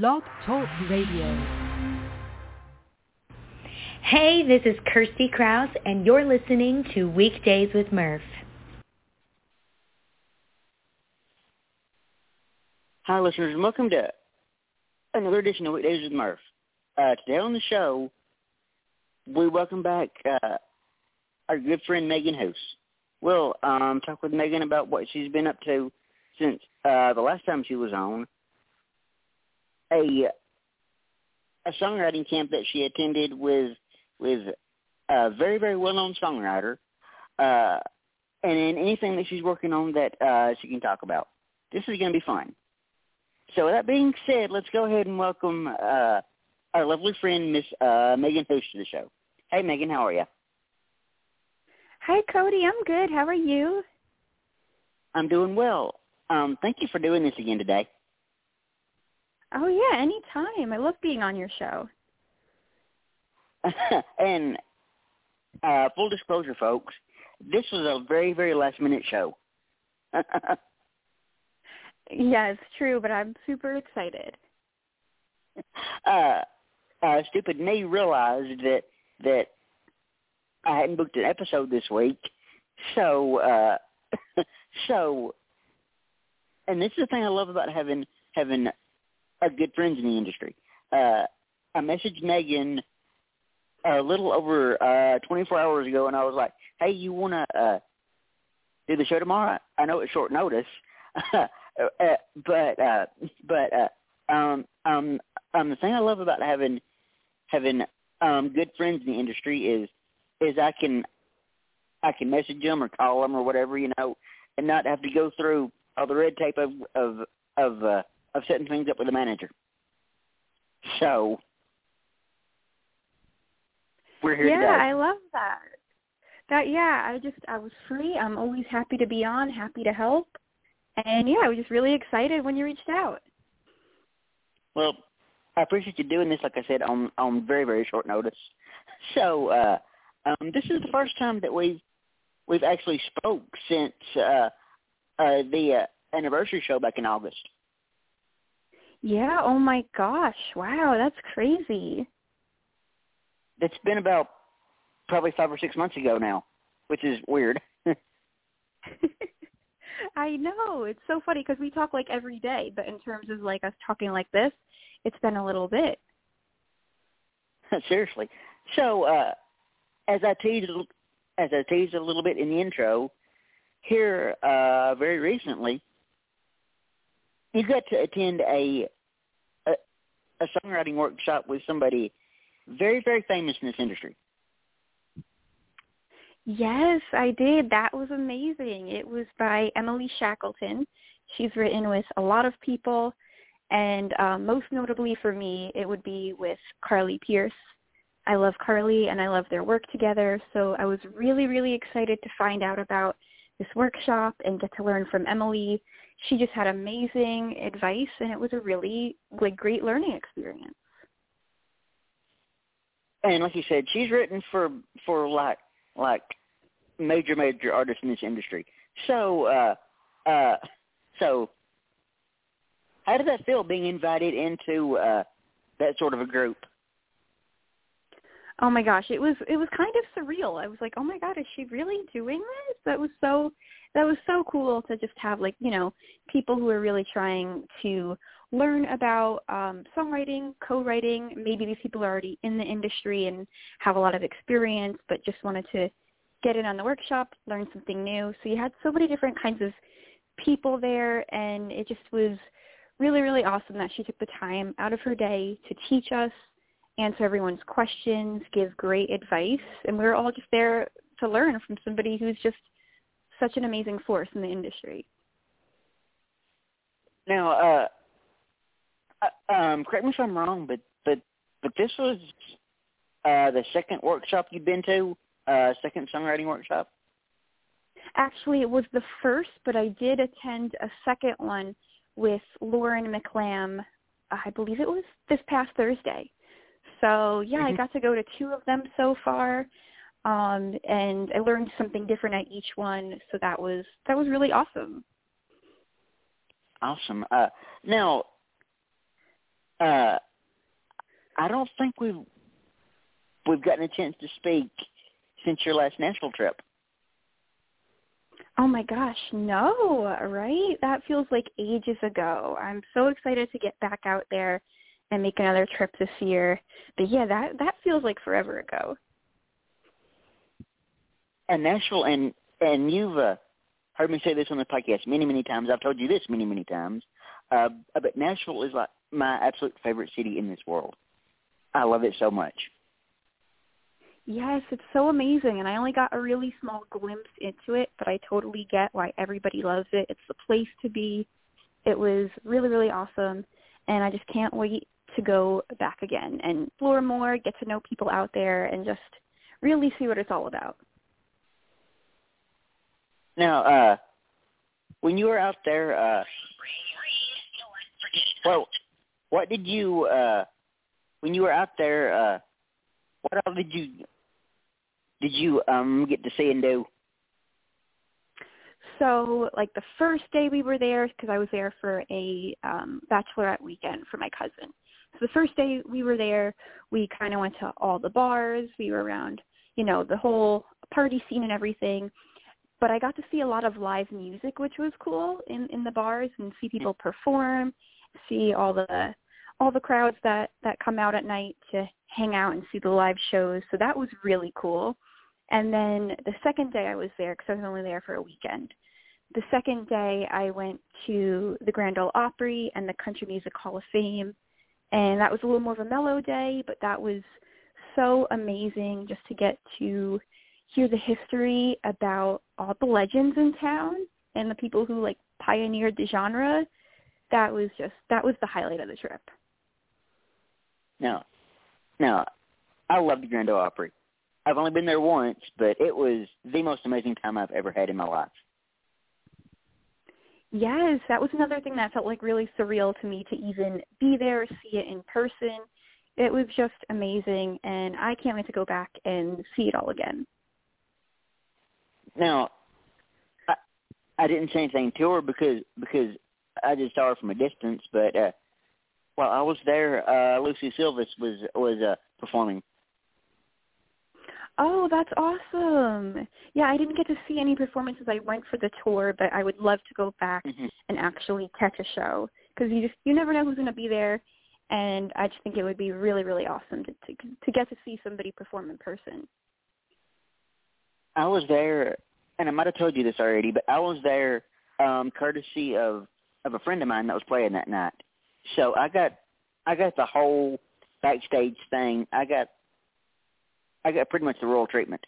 Blog Talk Radio. Hey, this is Kirsty Kraus, and you're listening to Weekdays with Murph. Hi, listeners, and welcome to another edition of Weekdays with Murph. Uh, today on the show, we welcome back uh, our good friend Megan Hoose. We'll um, talk with Megan about what she's been up to since uh, the last time she was on. A a songwriting camp that she attended with with a very very well known songwriter, uh, and then anything that she's working on that uh, she can talk about. This is going to be fun. So with that being said, let's go ahead and welcome uh, our lovely friend Miss uh, Megan Hoose to the show. Hey Megan, how are you? Hi Cody, I'm good. How are you? I'm doing well. Um, thank you for doing this again today. Oh yeah, anytime. I love being on your show. and uh, full disclosure, folks, this was a very, very last minute show. yeah, it's true, but I'm super excited. Uh, uh, stupid me realized that that I hadn't booked an episode this week, so uh, so, and this is the thing I love about having having a good friends in the industry. Uh, I messaged Megan a little over uh 24 hours ago, and I was like, "Hey, you want to uh do the show tomorrow? I know it's short notice, uh, but uh, but uh, um um um the thing I love about having having um good friends in the industry is is I can I can message them or call them or whatever you know, and not have to go through all the red tape of of of uh, of setting things up with the manager. So we're here yeah, today. I love that. That yeah, I just I was free. I'm always happy to be on, happy to help. And yeah, I was just really excited when you reached out. Well, I appreciate you doing this like I said on on very very short notice. So, uh um this is the first time that we've we've actually spoke since uh uh the uh, anniversary show back in August. Yeah, oh my gosh. Wow, that's crazy. It's been about probably 5 or 6 months ago now, which is weird. I know. It's so funny because we talk like every day, but in terms of like us talking like this, it's been a little bit. Seriously. So, uh as I teased as I teased a little bit in the intro, here uh very recently you got to attend a, a a songwriting workshop with somebody very very famous in this industry. Yes, I did. That was amazing. It was by Emily Shackelton. She's written with a lot of people, and um, most notably for me, it would be with Carly Pearce. I love Carly, and I love their work together. So I was really, really excited to find out about this workshop and get to learn from Emily. She just had amazing advice, and it was a really like great learning experience. And like you said, she's written for for like like major major artists in this industry. So uh uh so how did that feel being invited into uh that sort of a group? Oh my gosh, it was it was kind of surreal. I was like, "Oh my god, is she really doing this?" That was so that was so cool to just have like, you know, people who are really trying to learn about um, songwriting, co-writing. Maybe these people are already in the industry and have a lot of experience, but just wanted to get in on the workshop, learn something new. So you had so many different kinds of people there, and it just was really, really awesome that she took the time out of her day to teach us, answer everyone's questions, give great advice, and we were all just there to learn from somebody who's just such an amazing force in the industry. Now, uh, uh, um, correct me if I'm wrong, but but but this was uh, the second workshop you've been to, uh, second songwriting workshop. Actually, it was the first, but I did attend a second one with Lauren McLamb. I believe it was this past Thursday. So yeah, mm-hmm. I got to go to two of them so far, um, and I learned something different at each one. So that was that was really awesome. Awesome. Uh, now, uh, I don't think we've we've gotten a chance to speak since your last Nashville trip. Oh my gosh, no, right? That feels like ages ago. I'm so excited to get back out there and make another trip this year. But yeah, that that feels like forever ago. And Nashville, and and you've uh, heard me say this on the podcast many, many times. I've told you this many, many times. Uh, but Nashville is like my absolute favorite city in this world. I love it so much. Yes, it's so amazing, and I only got a really small glimpse into it, but I totally get why everybody loves it. It's the place to be. It was really, really awesome, and I just can't wait to go back again and explore more, get to know people out there, and just really see what it's all about. Now, uh, when you were out there, uh, well, what did you, uh, when you were out there, uh, what all did you, did you, um, get to see and do? So, like the first day we were there, because I was there for a um, bachelorette weekend for my cousin. So the first day we were there, we kind of went to all the bars. We were around, you know, the whole party scene and everything but I got to see a lot of live music, which was cool in in the bars and see people perform, see all the all the crowds that that come out at night to hang out and see the live shows. So that was really cool. And then the second day I was there because I was only there for a weekend. The second day I went to the Grand Ole Opry and the Country Music Hall of Fame, and that was a little more of a mellow day, but that was so amazing just to get to hear the history about all the legends in town and the people who like pioneered the genre. That was just that was the highlight of the trip. No, no, I love the Grand Ole Opry. I've only been there once, but it was the most amazing time I've ever had in my life. Yes, that was another thing that felt like really surreal to me to even be there, see it in person. It was just amazing, and I can't wait to go back and see it all again. Now, I, I didn't say anything to her because because I just saw her from a distance. But uh, while I was there, uh, Lucy Silvas was was uh, performing. Oh, that's awesome! Yeah, I didn't get to see any performances. I went for the tour, but I would love to go back mm-hmm. and actually catch a show because you just you never know who's going to be there, and I just think it would be really really awesome to to, to get to see somebody perform in person. I was there, and I might have told you this already, but I was there um, courtesy of of a friend of mine that was playing that night. So I got I got the whole backstage thing. I got I got pretty much the royal treatment.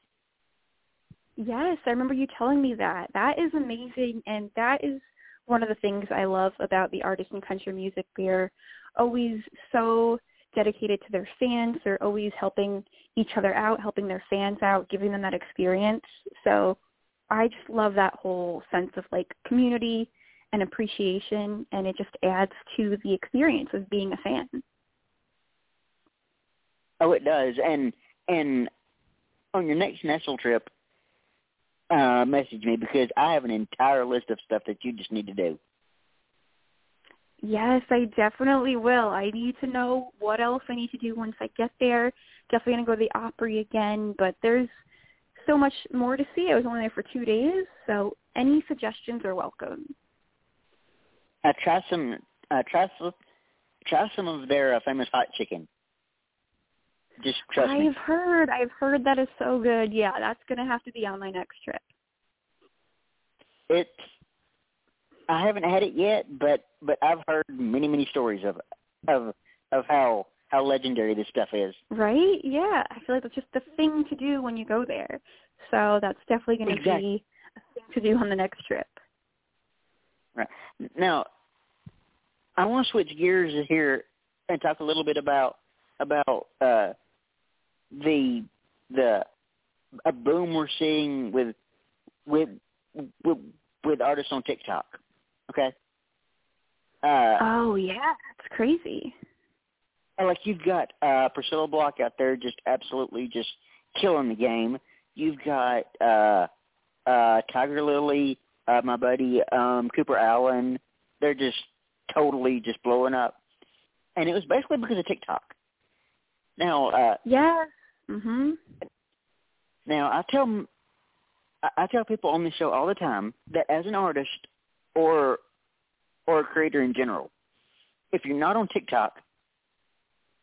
Yes, I remember you telling me that. That is amazing, and that is one of the things I love about the artists in country music. They're always so dedicated to their fans. They're always helping each other out, helping their fans out, giving them that experience. So I just love that whole sense of like community and appreciation and it just adds to the experience of being a fan. Oh, it does. And and on your next Nashville trip, uh, message me because I have an entire list of stuff that you just need to do. Yes, I definitely will. I need to know what else I need to do once I get there. Definitely going to go to the Opry again, but there's so much more to see. I was only there for two days, so any suggestions are welcome. Uh, try some, uh, try some, try some of their uh, famous hot chicken. Just trust I've me. I've heard, I've heard that is so good. Yeah, that's going to have to be on my next trip. It's I haven't had it yet, but but I've heard many many stories of of of how how legendary this stuff is. Right? Yeah, I feel like that's just the thing to do when you go there. So that's definitely going to exactly. be a thing to do on the next trip. Right now, I want to switch gears here and talk a little bit about about uh, the the a boom we're seeing with with with, with artists on TikTok. Okay. Uh, oh yeah, it's crazy. And Like you've got uh, Priscilla Block out there, just absolutely just killing the game. You've got uh, uh, Tigirlily, uh, my buddy um, Cooper Alan. They're just totally just blowing up. and it was basically because of TikTok. Now, uh, yeah. Mhm. Now, I tell I tell people on the show all the time that as an artist or or a creator in general, if you're not on TikTok,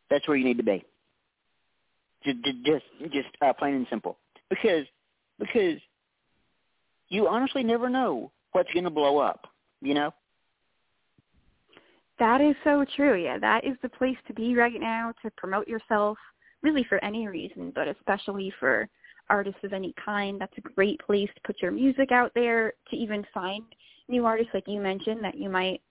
that's where you need to be. Just just just uh, plain and simple. Because because you honestly never know what's going to blow up. You know. That is so true. Yeah, that is the place to be right now to promote yourself, really for any reason, but especially for artists of any kind. That's a great place to put your music out there, to even find new artists like you mentioned that you might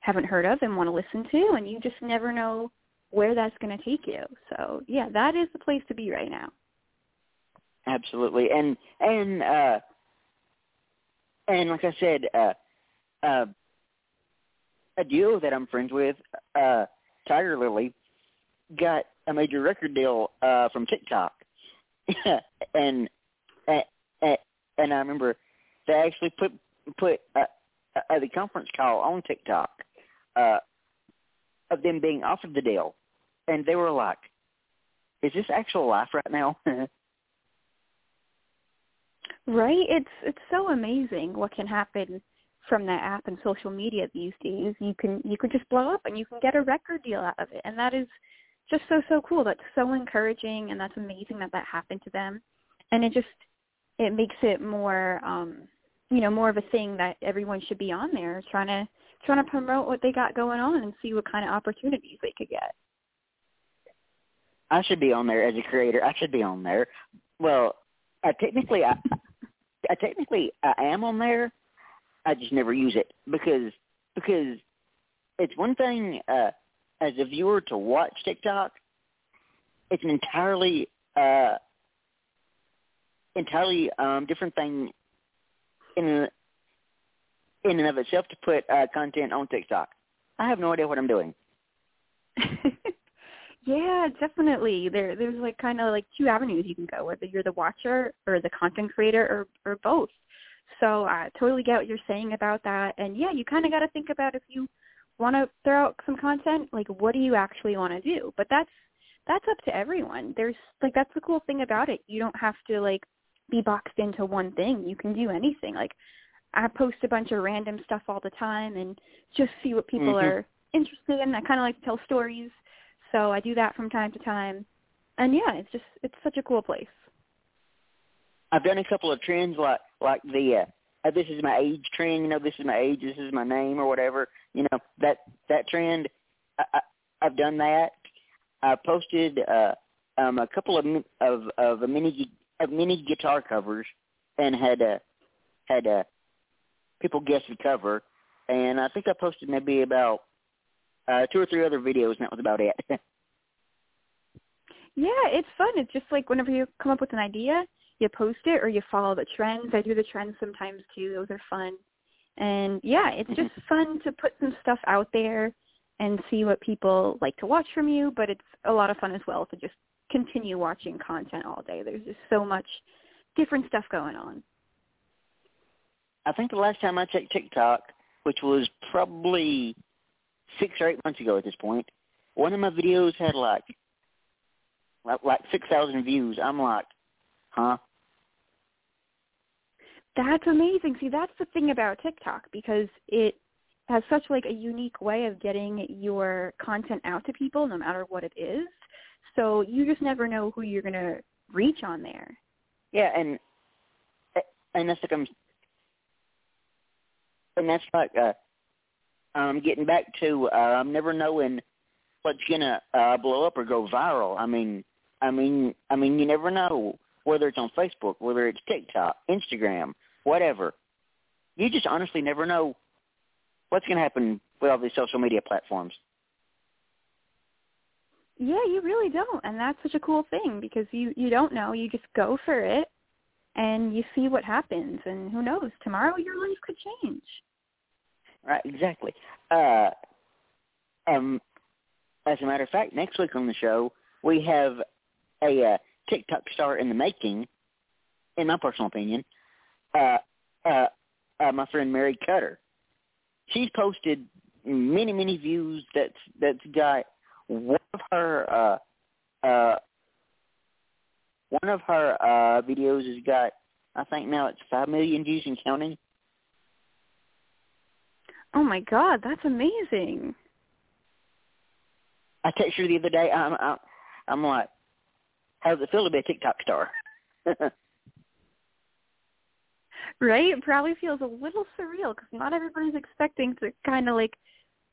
haven't heard of and want to listen to, and you just never know where that's going to take you. So, yeah, that is the place to be right now. Absolutely, and and uh, and like I said, uh, uh, a duo that I'm friends with, uh, Tigirlily, got a major record deal uh, from TikTok, and, and and I remember they actually put put uh, uh, the conference call on TikTok uh, of them being offered the deal, and they were like, "Is this actual life right now?" Right? It's it's so amazing what can happen from that app and social media these days. You can you could just blow up and you can get a record deal out of it. And that is just so so cool. That's so encouraging and that's amazing that that happened to them. And it just it makes it more um you know, more of a thing that everyone should be on there trying to trying to promote what they got going on and see what kind of opportunities they could get. I should be on there as a creator. I should be on there. Well, uh, technically, I, I technically I am on there. I just never use it because because it's one thing uh, as a viewer to watch TikTok. It's an entirely uh, entirely um, different thing in in and of itself to put uh, content on TikTok. I have no idea what I'm doing. yeah, definitely. There there's like kind of like two avenues you can go, whether you're the watcher or the content creator or or both. So I totally get what you're saying about that. And yeah, you kind of got to think about if you want to throw out some content, like what do you actually want to do? But that's that's up to everyone. There's like that's the cool thing about it. You don't have to like be boxed into one thing. You can do anything. Like I post a bunch of random stuff all the time and just see what people Mhm. are interested in. I kind of like to tell stories, so I do that from time to time. And yeah, it's just it's such a cool place. I've done a couple of trends like the uh, this is my age trend. You know, this is my age. This is my name or whatever. You know that that trend. I, I, I've done that. I posted uh, um, a couple of of of a mini of mini guitar covers and had uh, had uh, people guess the cover. And I think I posted maybe about uh, two or three other videos, and that was about it. Yeah, it's fun. It's just like whenever you come up with an idea, you post it or you follow the trends. I do the trends sometimes too. Those are fun. And yeah, it's just mm-hmm. fun to put some stuff out there and see what people like to watch from you, but it's a lot of fun as well to just continue watching content all day. There's just so much different stuff going on. I think the last time I checked TikTok, which was probably six or eight months ago at this point, one of my videos had like like, like six thousand views. I'm like, huh? That's amazing. See, that's the thing about TikTok because it has such like a unique way of getting your content out to people no matter what it is. So you just never know who you're going to reach on there. Yeah, and and that's like I'm, and that's like uh, um, getting back to uh, I'm never knowing what's gonna uh, blow up or go viral. I mean, I mean, I mean, you never know whether it's on Facebook, whether it's TikTok, Instagram, whatever. You just honestly never know what's gonna happen with all these social media platforms. Yeah, you really don't, and that's such a cool thing because you you don't know. You just go for it, and you see what happens, and who knows? Tomorrow your life could change. Right, exactly. Uh, um, as a matter of fact, next week on the show we have a uh, TikTok star in the making. In my personal opinion, uh, uh, uh, my friend Mary Cutter. She's posted many, many views. That's that's got one of her uh uh one of her uh videos has got I think now it's five million views and counting. Oh my god, that's amazing. I texted her the other day. I'm I'm, I'm like, how does it feel to be a TikTok star? right? It probably feels a little surreal because not everybody's expecting to kind of like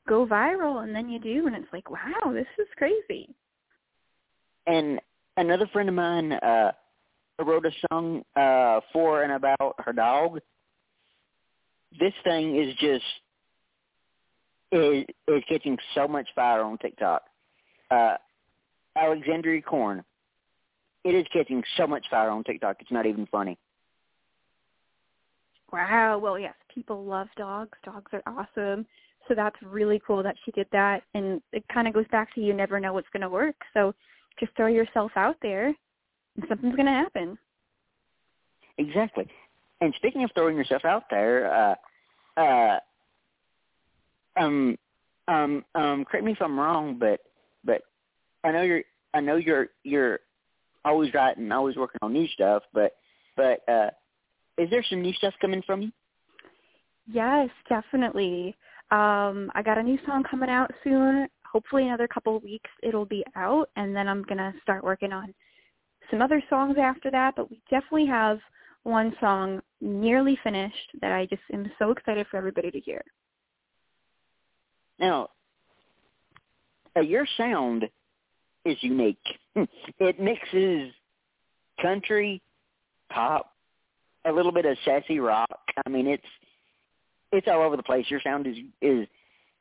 go viral, and then you do, and it's like, wow, this is crazy. And another friend of mine uh wrote a song uh for and about her dog. This thing is just is is catching so much fire on TikTok. Uh Alexandria Corn. It is catching so much fire on TikTok. It's not even funny. Wow. Well, yes, people love dogs. Dogs are awesome. So that's really cool that she did that. And it kind of goes back to you never know what's going to work. So just throw yourself out there and something's going to happen. Exactly. And speaking of throwing yourself out there, uh, uh, um, um, um, correct me if I'm wrong, but but I know you're I know you're you're always writing, always working on new stuff, but but uh, is there some new stuff coming from you? Yes, definitely. Um, I got a new song coming out soon. Hopefully, another couple of weeks it'll be out, and then I'm gonna start working on some other songs after that. But we definitely have one song nearly finished that I just am so excited for everybody to hear. Now, uh, your sound is unique. it mixes country, pop, a little bit of sassy rock. I mean, it's it's all over the place. Your sound is is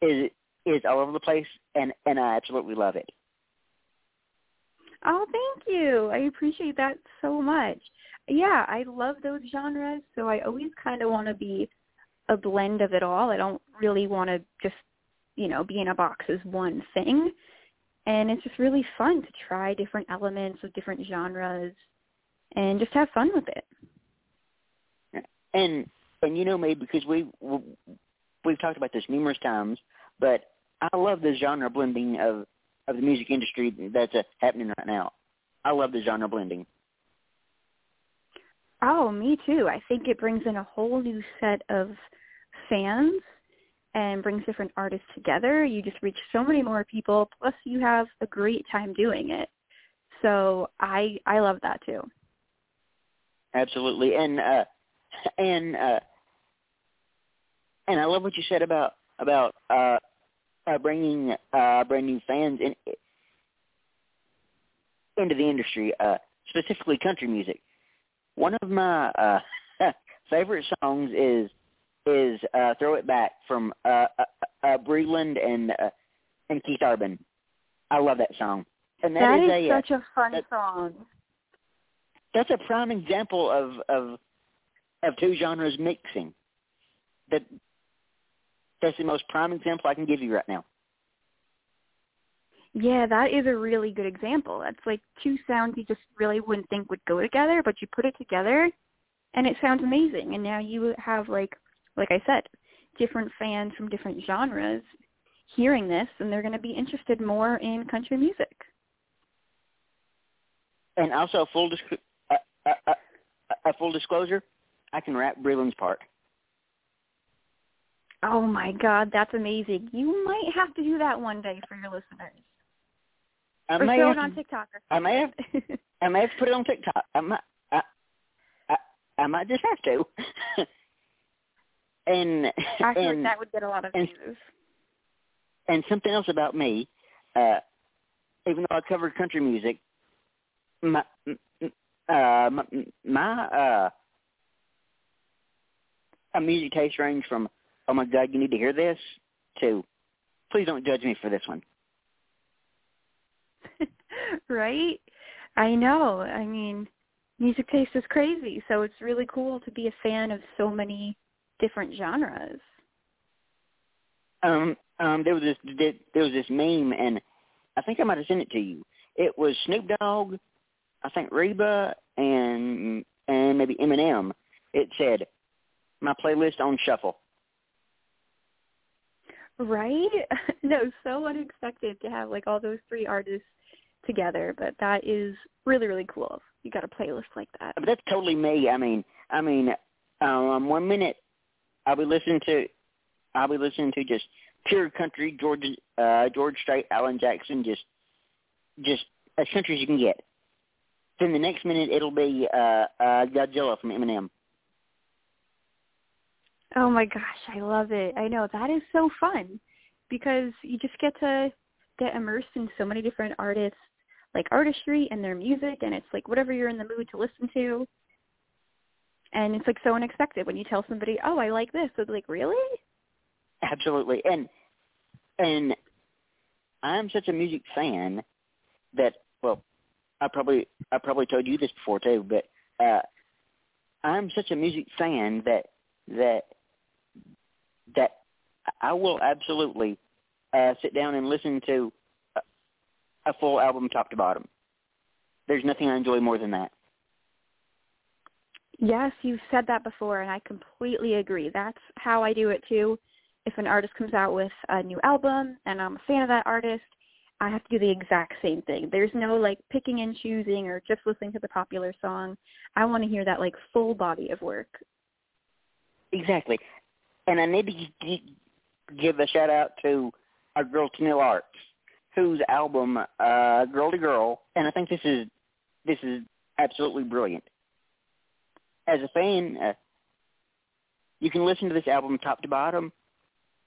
is is all over the place, and and I absolutely love it. Oh, thank you. I appreciate that so much. Yeah, I love those genres, so I always kind of want to be a blend of it all. I don't really want to just, you know, be in a box as one thing. And it's just really fun to try different elements of different genres and just have fun with it. And and you know me because we we've talked about this numerous times, but I love the genre blending of of the music industry that's uh, happening right now. I love the genre blending. Oh, me too. I think it brings in a whole new set of fans and brings different artists together. You just reach so many more people. Plus, you have a great time doing it. So I I love that too. Absolutely, and uh, and uh, and I love what you said about about uh, uh, bringing uh, brand new fans in, into the industry, uh, specifically country music. One of my uh, favorite songs is is uh, "Throw It Back" from uh, uh, uh, Breland and uh, and Keith Urban. I love that song. And that, that is, is a, uh, such a fun that, song. That's a prime example of of of two genres mixing. That that's the most prime example I can give you right now. Yeah, that is a really good example. That's like two sounds you just really wouldn't think would go together, but you put it together and it sounds amazing. And now you have like like I said, different fans from different genres hearing this and they're going to be interested more in country music. And also full disc- uh, uh, uh, a full disclosure, I can rap Breland's part. Oh my God, that's amazing! You might have to do that one day for your listeners. I or may throw have it on to, TikTok. Or I may have. I may have to put it on TikTok. I might. I, I, I might just have to. and I feel and like that would get a lot of and- views. and something else about me. Uh, even though I covered country music, my uh, my, my uh, a music taste range from "Oh my God, you need to hear this" to "Please don't judge me for this one." right? I know. I mean, music taste is crazy, so it's really cool to be a fan of so many different genres. um um there was this there was this meme and I think I might have sent it to you. It was Snoop Dogg, I think Reba and and maybe Eminem. It said my playlist on shuffle. Right? no, so unexpected to have like all those three artists together, but that is really really cool. You got a playlist like that. But that's totally me. I mean, I mean, um, one minute I'll be listening to, I'll be listening to just pure country, George, uh, George Strait, Alan Jackson, just, just as country as you can get. Then the next minute it'll be uh, uh, Godzilla from Eminem. Oh my gosh, I love it. I know that is so fun because you just get to get immersed in so many different artists like artistry and their music and it's like whatever you're in the mood to listen to. And it's like so unexpected when you tell somebody, "Oh, I like this." They're like, "Really?" Absolutely. And and I'm such a music fan that well, I probably I probably told you this before too, but uh I'm such a music fan that that that I will absolutely uh, sit down and listen to a, a full album top to bottom. There's nothing I enjoy more than that. Yes, you've said that before, and I completely agree. That's how I do it too. If an artist comes out with a new album and I'm a fan of that artist, I have to do the exact same thing. There's no like picking and choosing or just listening to the popular song. I want to hear that like full body of work. Exactly and I need to give a shout out to our girl Tenille Arts, whose album uh, "Girl to Girl," and I think this is this is absolutely brilliant. As a fan, uh, you can listen to this album top to bottom,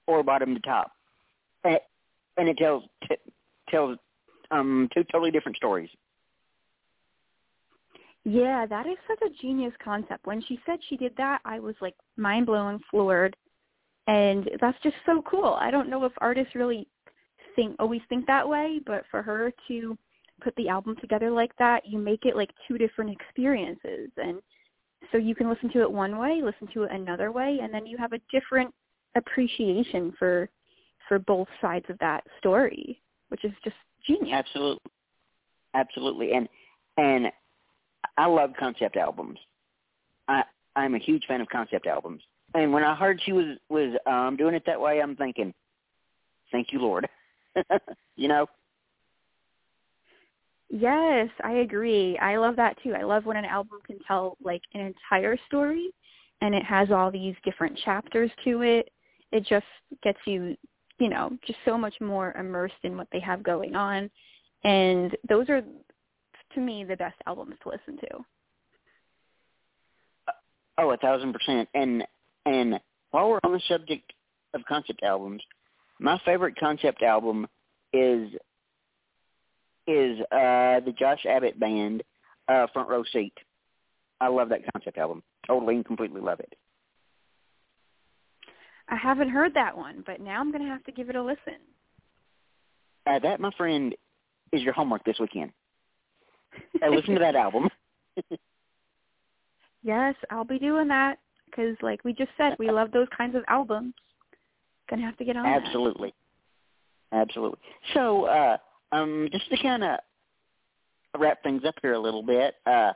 or bottom to top, and, and it tells t- tells um, two totally different stories. Yeah, that is such a genius concept. When she said she did that, I was like mind blown, floored and that's just so cool. I don't know if artists really think always think that way, but for her to put the album together like that, you make it like two different experiences and so you can listen to it one way, listen to it another way, and then you have a different appreciation for for both sides of that story, which is just genius. Absolutely. Absolutely. And and I love concept albums. I I'm a huge fan of concept albums. And when I heard she was was um doing it that way, I'm thinking, "Thank you, Lord." you know. Yes, I agree. I love that too. I love when an album can tell like an entire story and it has all these different chapters to it. It just gets you, you know, just so much more immersed in what they have going on. And those are to me the best albums to listen to. Oh, a thousand percent. And and while we're on the subject of concept albums, my favorite concept album is is uh the Josh Abbott band uh Front Row Seat. I love that concept album. Totally and completely love it. I haven't heard that one, but now I'm going to have to give it a listen. Uh, that, my friend, is your homework this weekend. Listen to that album. yes, I'll be doing that because, like we just said, we love those kinds of albums. Gonna have to get on. Absolutely, that. absolutely. So, uh, um, just to kind of wrap things up here a little bit, uh,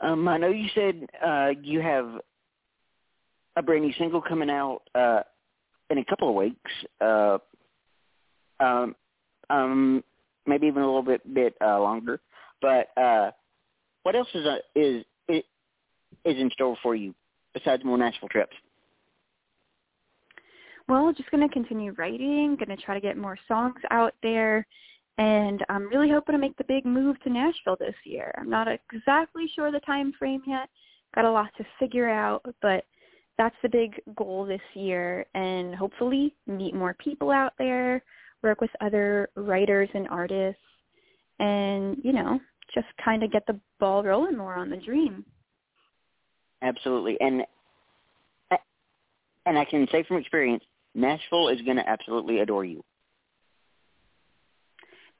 um, I know you said uh, you have a brand new single coming out uh, in a couple of weeks. Uh, um, um, maybe even a little bit bit uh, longer. But uh, what else is uh, is is in store for you besides more Nashville trips? Well, just going to continue writing, going to try to get more songs out there, and I'm really hoping to make the big move to Nashville this year. I'm not exactly sure the time frame yet. Got a lot to figure out, but that's the big goal this year and hopefully meet more people out there, work with other writers and artists and, you know, just kind of get the ball rolling more on the dream. Absolutely, and and I can say from experience, Nashville is going to absolutely adore you.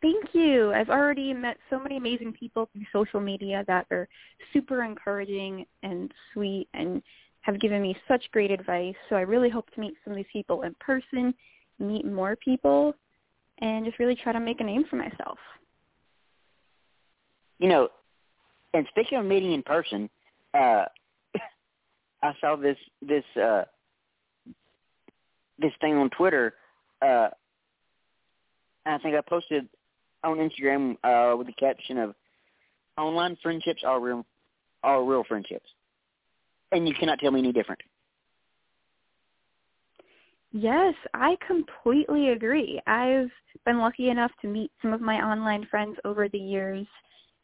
Thank you. I've already met so many amazing people through social media that are super encouraging and sweet and have given me such great advice. So I really hope to meet some of these people in person, meet more people, and just really try to make a name for myself. You know, and speaking of meeting in person, uh, I saw this this uh this thing on Twitter. Uh, I think I posted on Instagram uh, with the caption of "Online friendships are real, are real friendships," and you cannot tell me any different. Yes, I completely agree. I've been lucky enough to meet some of my online friends over the years,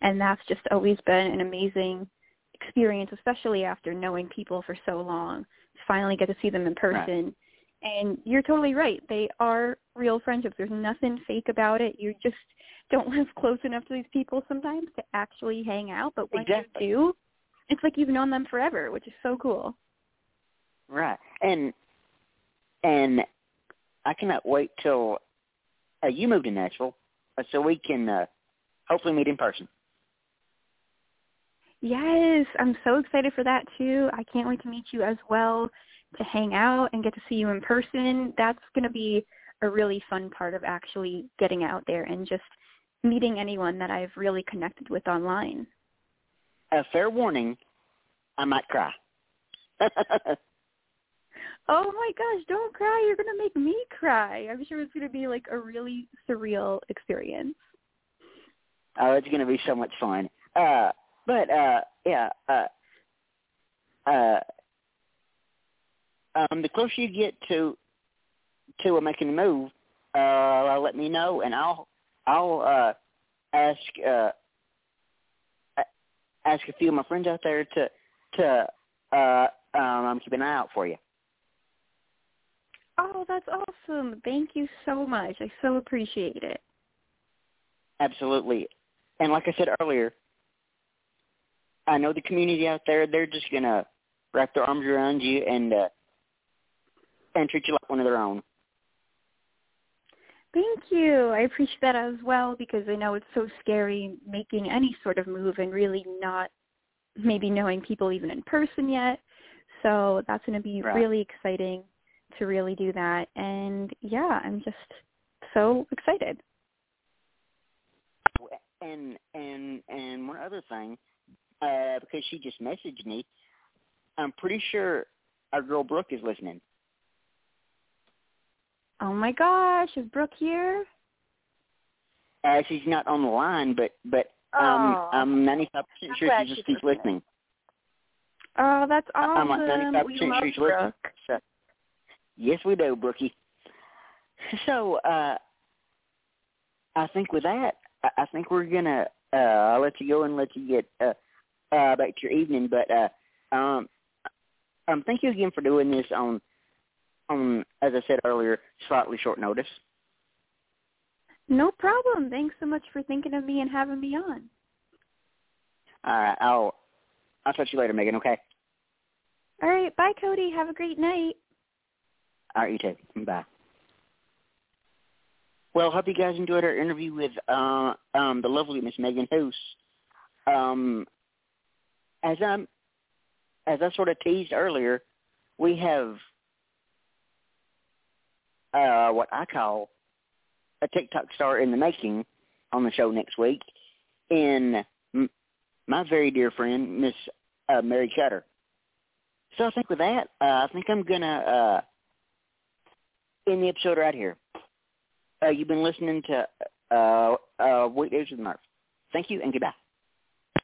and that's just always been an amazing experience, especially after knowing people for so long. To finally get to see them in person. Right. And you're totally right. They are real friendships. There's nothing fake about it. You just don't live close enough to these people sometimes to actually hang out. But when exactly. you do, it's like you've known them forever, which is so cool. Right. And and I cannot wait till uh, you move to Nashville uh, so we can uh, hopefully meet in person. Yes, I'm so excited for that too. I can't wait to meet you as well, to hang out and get to see you in person. That's going to be a really fun part of actually getting out there and just meeting anyone that I've really connected with online. A fair warning, I might cry. oh my gosh, don't cry. You're going to make me cry. I'm sure it's going to be like a really surreal experience. Oh, it's going to be so much fun. Uh, but uh, yeah, uh, uh, um, the closer you get to to making the move, uh, let me know, and I'll I'll uh, ask uh, ask a few of my friends out there to to uh, um, keep an eye out for you. Oh, that's awesome! Thank you so much. I so appreciate it. Absolutely, and like I said earlier, I know the community out there, they're just gonna wrap their arms around you and uh and treat you like one of their own. Thank you. I appreciate that as well because I know it's so scary making any sort of move and really not maybe knowing people even in person yet. So that's going to be right. really exciting to really do that. And yeah, I'm just so excited. And and and one other thing, uh, because she just messaged me. I'm pretty sure our girl Brooke is listening. Oh my gosh, is Brooke here? Uh, she's not on the line, but but um, oh. I'm 95 percent sure she just keeps listening. Oh, that's awesome. I'm like 95 we percent sure she's Brooke. listening. So, yes, we do, Brookie. So uh, I think with that, I, I think we're gonna uh, I'll let you go and let you get uh, uh, back to your evening. But uh, um, um, thank you again for doing this on, on as I said earlier, slightly short notice. No problem. Thanks so much for thinking of me and having me on. All right, I'll I'll talk to you later, Megan. Okay. All right. Bye, Cody. Have a great night. All right, you too. Bye. Well, hope you guys enjoyed our interview with uh, um, the lovely Miss Megan Hoose. Um, as I'm, as I sort of teased earlier, we have uh, what I call a TikTok star in the making on the show next week in m- my very dear friend Miss uh, Mary Cutter. So I think with that, uh, I think I'm gonna uh, end the episode right here. Uh, you've been listening to uh, uh, Weekdays with Murph. Thank you and goodbye.